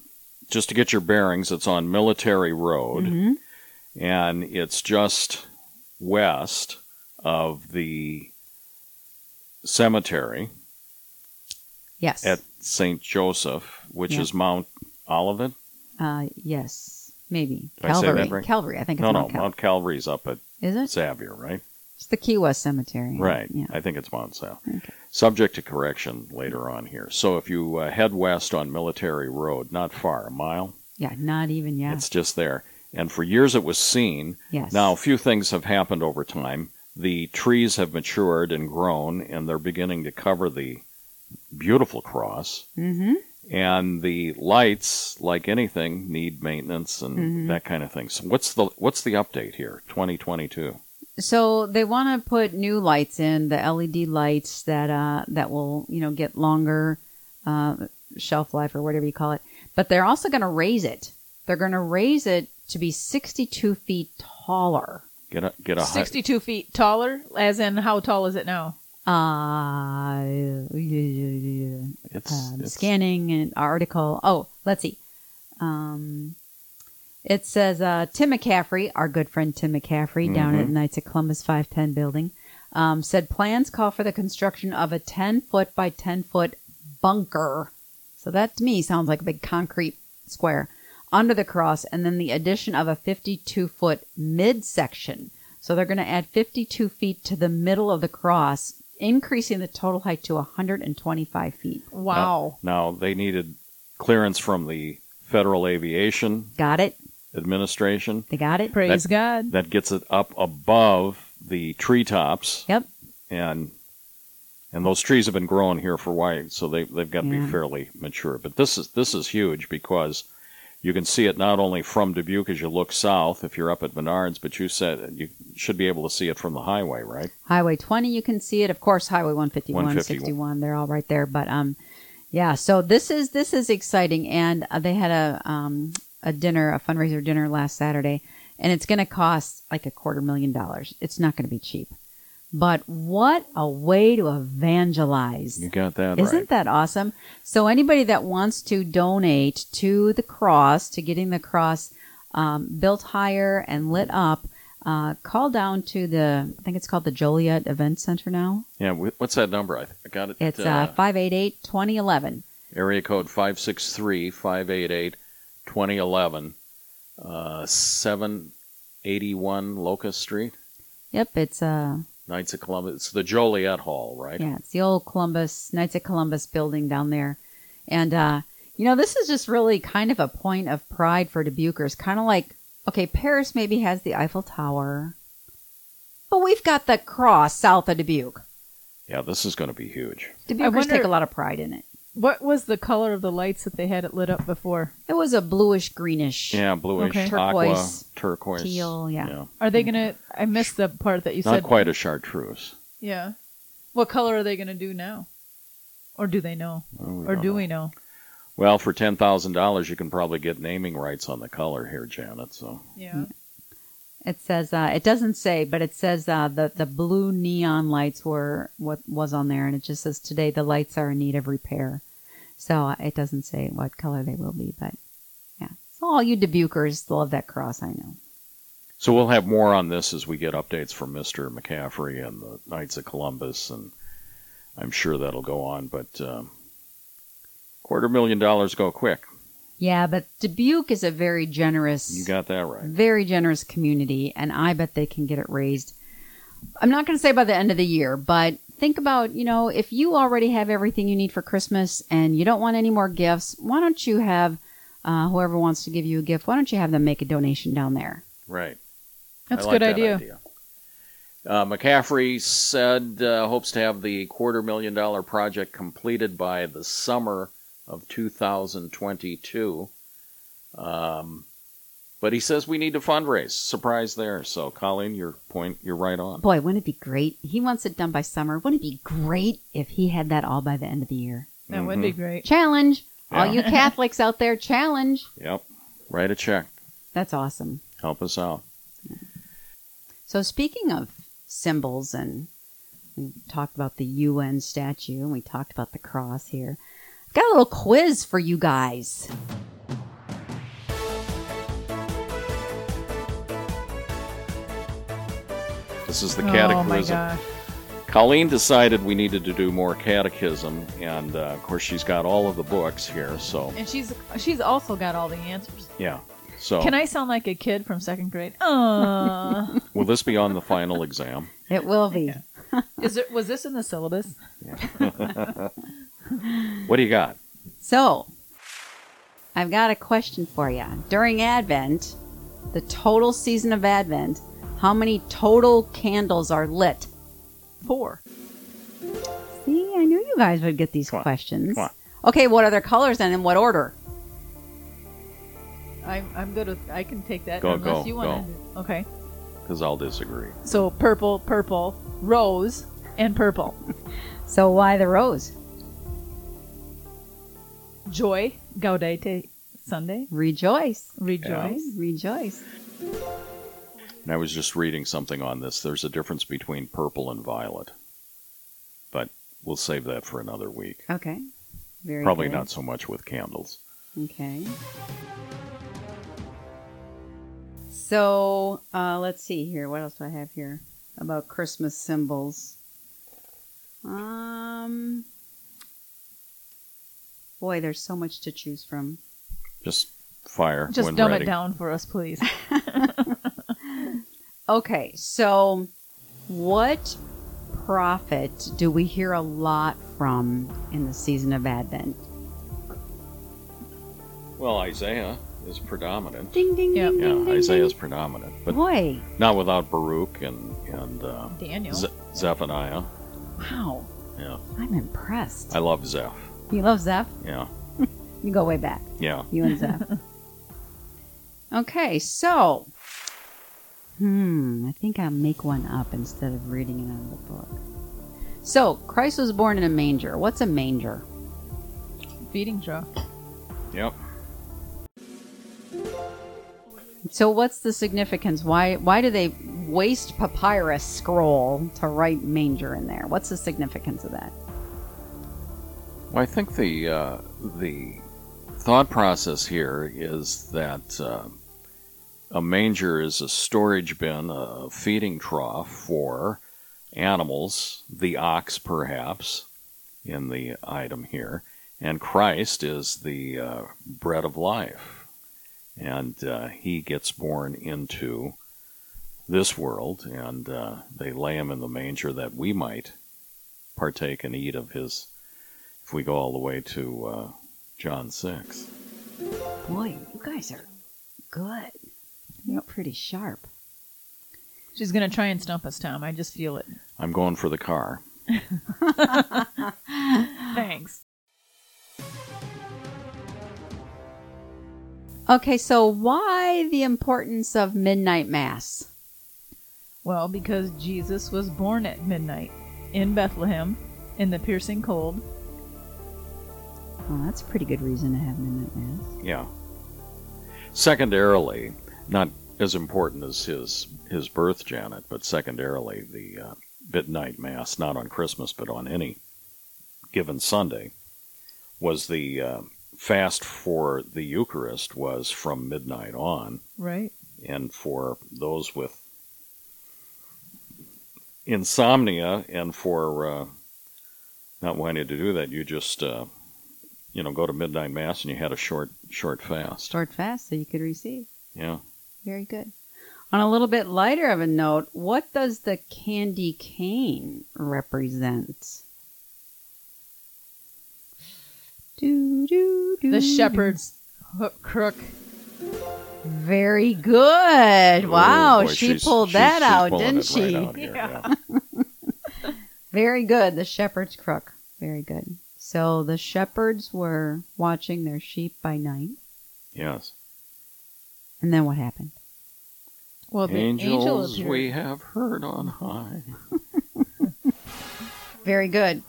just to get your bearings. It's on Military Road, Mhm. and it's just west of the cemetery Yes. at St. Joseph, which Yeah. is Mount Olivet. uh, yes. Maybe. Did I say that Calvary. right? Calvary. I think it's No, no, Mount Calvary. Mount Calvary's up at Is it? Xavier, right? It's the Key West Cemetery. Right. Yeah. I think it's Mount Sal. Okay. Subject to correction later on here. So if you uh, head west on Military Road, not far, a mile, Yeah. Not even, yeah. it's just there. And for years it was seen. yes. Now, a few things have happened over time. The trees have matured and grown, and they're beginning to cover the beautiful cross. Mm-hmm. And the lights, like anything, need maintenance and Mhm. that kind of thing. So, what's the what's the update here? 2022. So they want to put new lights in, the LED lights that uh, that will you know get longer uh, shelf life or whatever you call it. But they're also going to raise it. They're going to raise it to be 62 feet taller. Get a get a high, 62 feet taller, as in how tall is it now? Uh, It's, um, it's- scanning an article. Oh, let's see. Um, it says uh, Tim McCaffrey, our good friend Tim McCaffrey, down at Mhm. Knights of Columbus 510 building, um, said plans call for the construction of a 10 foot by 10 foot bunker. So that to me sounds like a big concrete square under the cross, and then the addition of a 52 foot midsection. So they're going to add 52 feet to the middle of the cross, increasing the total height to 125 feet. Wow. Now they needed clearance from the Federal Aviation Got it? Administration They got it? Praise God. that gets it up above the treetops. Yep. and and those trees have been growing here for a while, so they they've got to Yeah. be fairly mature. But this is this is huge because you can see it not only from Dubuque as you look south if you're up at Menards, but you said you should be able to see it from the highway, right? Highway 20, you can see it. Of course, Highway 151, 151. 61, they're all right there. But um, yeah. So this is this is exciting, and uh, they had a um a dinner, a fundraiser dinner last Saturday, and it's going to cost like a quarter million dollars. It's not going to be cheap. But what a way to evangelize! You got that Isn't right. that awesome? So anybody that wants to donate to the cross, to getting the cross um, built higher and lit up, uh, call down to the, I think it's called the Joliet Event Center now. Yeah, what's that number? I, I got it. It's uh, 588-2011. area code 563-588-2011, uh, 781 Locust Street, Yep, it's uh, Knights of Columbus. It's the Joliet Hall, right? yeah, it's the old Columbus Knights of Columbus building down there, and uh, you know this is just really kind of a point of pride for Dubuquers. Kind of like, okay, Paris maybe has the Eiffel Tower, but we've got the cross south of Dubuque. Yeah, this is going to be huge. Dubuquers wonder- take a lot of pride in it. What was the color of the lights that they had it lit up before? It was a bluish greenish. Yeah, bluish, Okay. aqua, Turquoise, turquoise, teal, yeah. Are they gonna? I missed the part that you Not said. quite a chartreuse. Yeah. What color are they gonna do now? Or do they know? Oh, we or don't do know. we know? Well, for ten thousand dollars, you can probably get naming rights on the color here, Janet. So Yeah. It says uh, it doesn't say, but it says uh, the the blue neon lights were what was on there, and it just says today the lights are in need of repair. So uh, it doesn't say what color they will be, but yeah. So all you Dubuquers love that cross, I know. So we'll have more on this as we get updates from Mr. McCaffrey and the Knights of Columbus, and I'm sure that'll go on. But um, quarter million dollars go quick. Yeah, but Dubuque is a very generous. You got that right. very generous community, and I bet they can get it raised. I'm not going to say by the end of the year, but think about, you know, if you already have everything you need for Christmas and you don't want any more gifts, why don't you have uh, whoever wants to give you a gift, why don't you have them make a donation down there? Right. That's I a like good that idea. Uh, McCaffrey said uh, hopes to have the quarter million dollar project completed by the summer of 2022. Um, but he says we need to fundraise. Surprise there. So, Colleen, your point, you're right on. Boy, wouldn't it be great? He wants it done by summer. Wouldn't it be great if he had that all by the end of the year? That would be mm-hmm. great. Challenge! All you Catholics out there, challenge! Yep. Write a check. That's awesome. Help us out. So speaking of symbols, and we talked about the UN statue, and we talked about the cross here. I've got a little quiz for you guys. This is the Oh my catechism. gosh. Colleen decided we needed to do more catechism, and uh, of course, she's got all of the books here. So, And she's she's also got all the answers. yeah. So, Can I sound like a kid from second grade? Uh, will this be on the final exam? It will be. is it was this in the syllabus? What do you got? So, I've got a question for you. During Advent, the total season of Advent, how many total candles are lit? Four. See, I knew you guys would get these Come on. questions. Come on. Okay, what are their colors and in what order? I'm I'm good with I can take that Go, unless go, you want to. Okay. Because I'll disagree. So purple, purple, rose, and purple. So why the rose? Joy, Gaudete Sunday, Rejoice. rejoice. Rejoice. And I was just reading something on this. There's a difference between purple and violet, but we'll save that for another week. Okay. Very Probably good. not so much with candles. Okay. So uh, let's see here. What else do I have here about Christmas symbols? Um, boy, there's so much to choose from. Just fire Just when dumb ready. it down for us, please. Okay, so what prophet do we hear a lot from in the season of Advent? Well, Isaiah is predominant. Ding ding Yeah. ding Yeah, ding ding. Isaiah's ding. predominant, but Boy, not without Baruch and and uh, Daniel. Ze- Zephaniah. wow, Yeah, I'm impressed. I love Zeph. you love Zeph? Yeah, You go way back. yeah. You and Zeph. okay, so. Hmm, I think I'll make one up instead of reading it out of the book. So, Christ was born in a manger. What's a manger? Feeding trough. Yep. So, what's the significance? Why why do they waste papyrus scroll to write manger in there? What's the significance of that? Well, I think the uh, the thought process here is that uh, a manger is a storage bin, a feeding trough for animals, the ox perhaps, in the item here, and Christ is the uh, bread of life, and uh, he gets born into this world, and uh, they lay him in the manger that we might partake and eat of his if we go all the way to uh, John 6. Boy, you guys are good. You're pretty sharp. She's gonna try and stump us, Tom. I just feel it. I'm going for the car. Thanks. Okay, so why the importance of midnight mass? Well, because Jesus was born at midnight in Bethlehem in the piercing cold. Well, that's a pretty good reason to have midnight mass. Yeah. Secondarily, not as important as his his birth, Janet, but secondarily the uh, midnight mass, not on Christmas but on any given Sunday, was the uh, fast for the Eucharist was from midnight on, Right. and for those with insomnia and for uh, not wanting to do that, you just uh, you know go to midnight mass and you had a short short fast. Short fast so you could receive. Yeah. Very good. On a little bit lighter of a note, what does the candy cane represent? Do, do, do, The shepherd's hook crook. Very good. Wow, boy, she pulled that she's out, pulling didn't it right she? out here, Yeah. yeah. Very good. The shepherd's crook. Very good. So the shepherds were watching their sheep by night. Yes. And then what happened? Well, the Angels appeared. we have heard on high. Very good.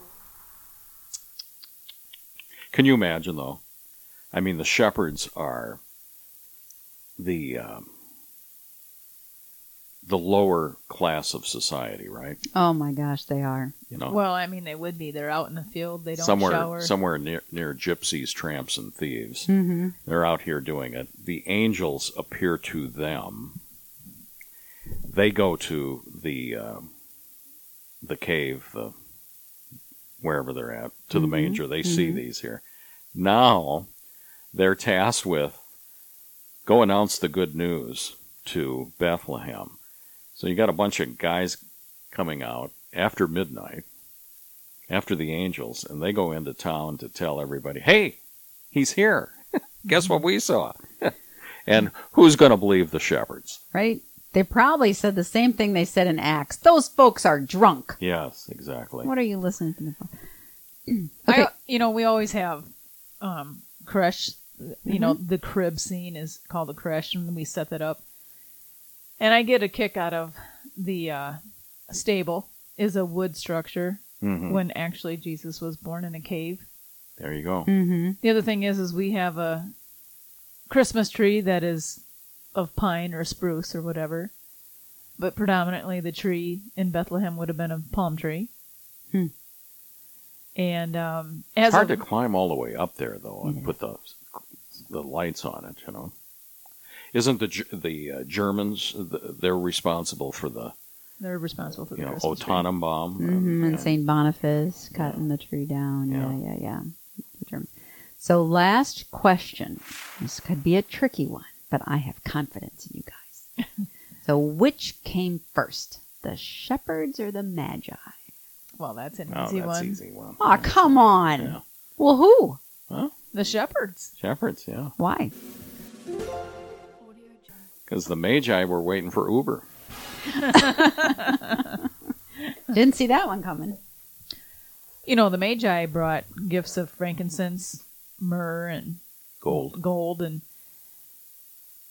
Can you imagine, though? I mean, the shepherds are the um, the lower class of society, right? Oh my gosh, they are. You know, Well, I mean, they would be. They're out in the field. They don't somewhere shower. somewhere near near gypsies, tramps, and thieves. Mm-hmm. They're out here doing it. The angels appear to them. They go to the um, the cave, the wherever they're at, to the Mhm, manger. They see mhm. these here. Now they're tasked with go announce the good news to Bethlehem. So you got a bunch of guys coming out after midnight, after the angels, and they go into town to tell everybody, "Hey, he's here." Guess what we saw? and who's going to believe the shepherds? Right? They probably said the same thing they said in Acts. Those folks are drunk. Yes, exactly. What are you listening to them for? I, Okay. you know, we always have um, creche. You know, the crib scene is called the creche, and we set that up. And I get a kick out of the uh, stable is a wood structure Mhm. when actually Jesus was born in a cave. There you go. Mm-hmm. The other thing is, is we have a Christmas tree that is of pine or spruce or whatever, but predominantly the tree in Bethlehem would have been a palm tree. Hmm. And um, It's as hard a, to climb all the way up there, though, and Yeah. put the the lights on it. You know, isn't the the uh, Germans? The, they're responsible for the they're responsible for the you know Christmas tree. Tannenbaum. Mm-hmm. And and- St. Boniface cutting the tree down. Yeah, Yeah. yeah, yeah. The German. So, last question. This could be a tricky one, but I have confidence in you guys. so, which came first, the shepherds or the magi? Well, that's an Oh, easy that's one. easy one. Oh, come on. Yeah. Well, who? The shepherds. Shepherds, yeah, Why? Because the Magi were waiting for Uber. Didn't see that one coming. You know, the Magi brought gifts of frankincense, myrrh, and Gold. gold and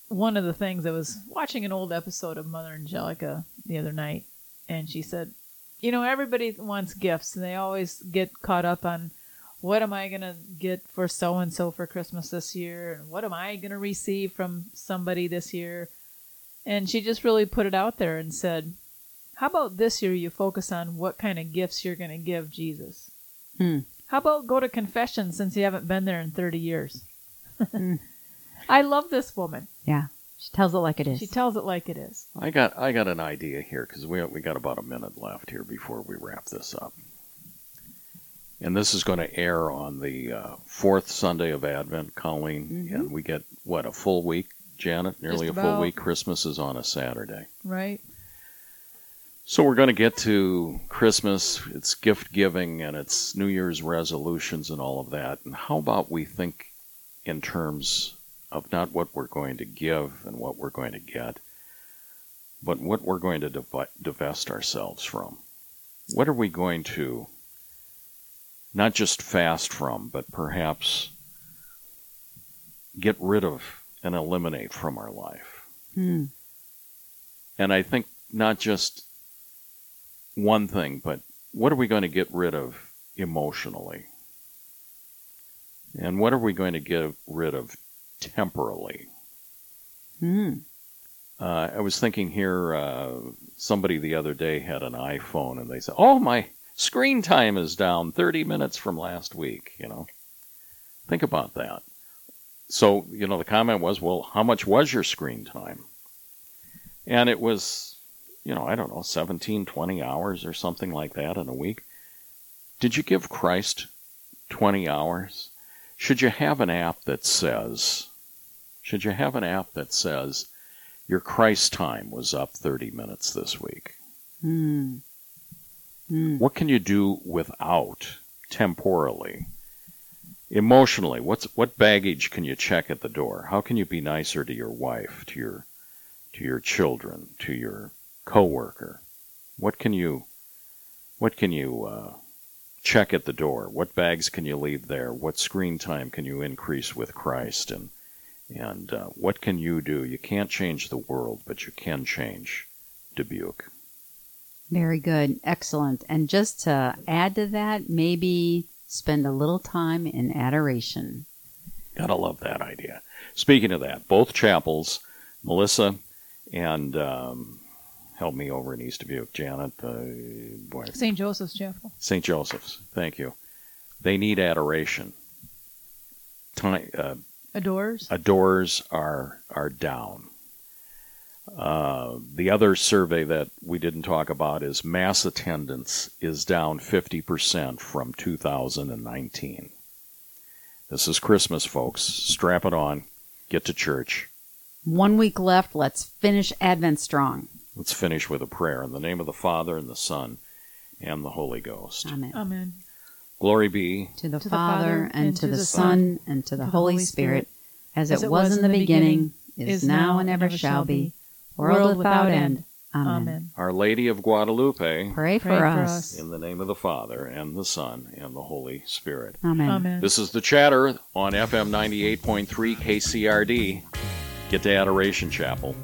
one of the things I was watching an old episode of Mother Angelica the other night and she said, you know, everybody wants gifts and they always get caught up on what am I going to get for so and so for Christmas this year and what am I going to receive from somebody this year? And she just really put it out there and said, how about this year you focus on what kind of gifts you're going to give Jesus? Hmm. How about go to confession since you haven't been there in 30 years? Hmm. I love this woman. Yeah. She tells it like it is. She tells it like it is. I got I got an idea here because we we got about a minute left here before we wrap this up. And this is going to air on the uh, fourth Sunday of Advent, Colleen, Mhm. and we get what a full week, Janet, nearly a full week. Christmas is on a Saturday. Right? So we're going to get to Christmas, it's gift giving, and it's New Year's resolutions and all of that. And how about we think in terms of not what we're going to give and what we're going to get, but what we're going to divest ourselves from? what are we going to not just fast from, but perhaps get rid of and eliminate from our life? Hmm. And I think not just one thing, but what are we going to get rid of emotionally? And what are we going to get rid of temporally? Hmm. Uh, I was thinking here, uh, somebody the other day had an iPhone and they said, Oh, my screen time is down 30 minutes from last week, you know. Think about that. So, you know, the comment was, Well, how much was your screen time? And it was, you know, I don't know, 17, 20 hours or something like that in a week. Did you give Christ 20 hours? Should you have an app that says, should you have an app that says, your Christ time was up 30 minutes this week? Hmm. Hmm. What can you do without temporally? Emotionally, what's what baggage can you check at the door? How can you be nicer to your wife, to your to your children, to your coworker? What can you what can you uh, check at the door? What bags can you leave there? What screen time can you increase with Christ? And and uh, what can you do? You can't change the world, but you can change Dubuque. Very good. Excellent. And just to add to that, maybe spend a little time in adoration. Gotta love that idea. Speaking of that, both chapels, Melissa and um, help me over in East Dubuque, Janet, uh, boy, St. Joseph's Chapel. St. Joseph's. Thank you. They need adoration. Time, uh, Adores. adores are are down. Uh, the other survey that we didn't talk about is mass attendance is down 50% from 2019. This is Christmas, folks. Strap it on. Get to church. One week left. Let's finish Advent strong. Let's finish with a prayer in the name of the Father and the Son and the Holy Ghost. Amen. Amen. Glory be to the To the Father, Father, and to the Son, and to the the Holy Holy Spirit, Spirit, as it was in the beginning, is now, and ever shall be, world without end. Amen. Amen. Our Lady of Guadalupe. Pray, Pray for, for us. us. In the name of the Father and the Son and the Holy Spirit. Amen. Amen. This is the chatter on FM 98.3 KCRD. Get to Adoration Chapel.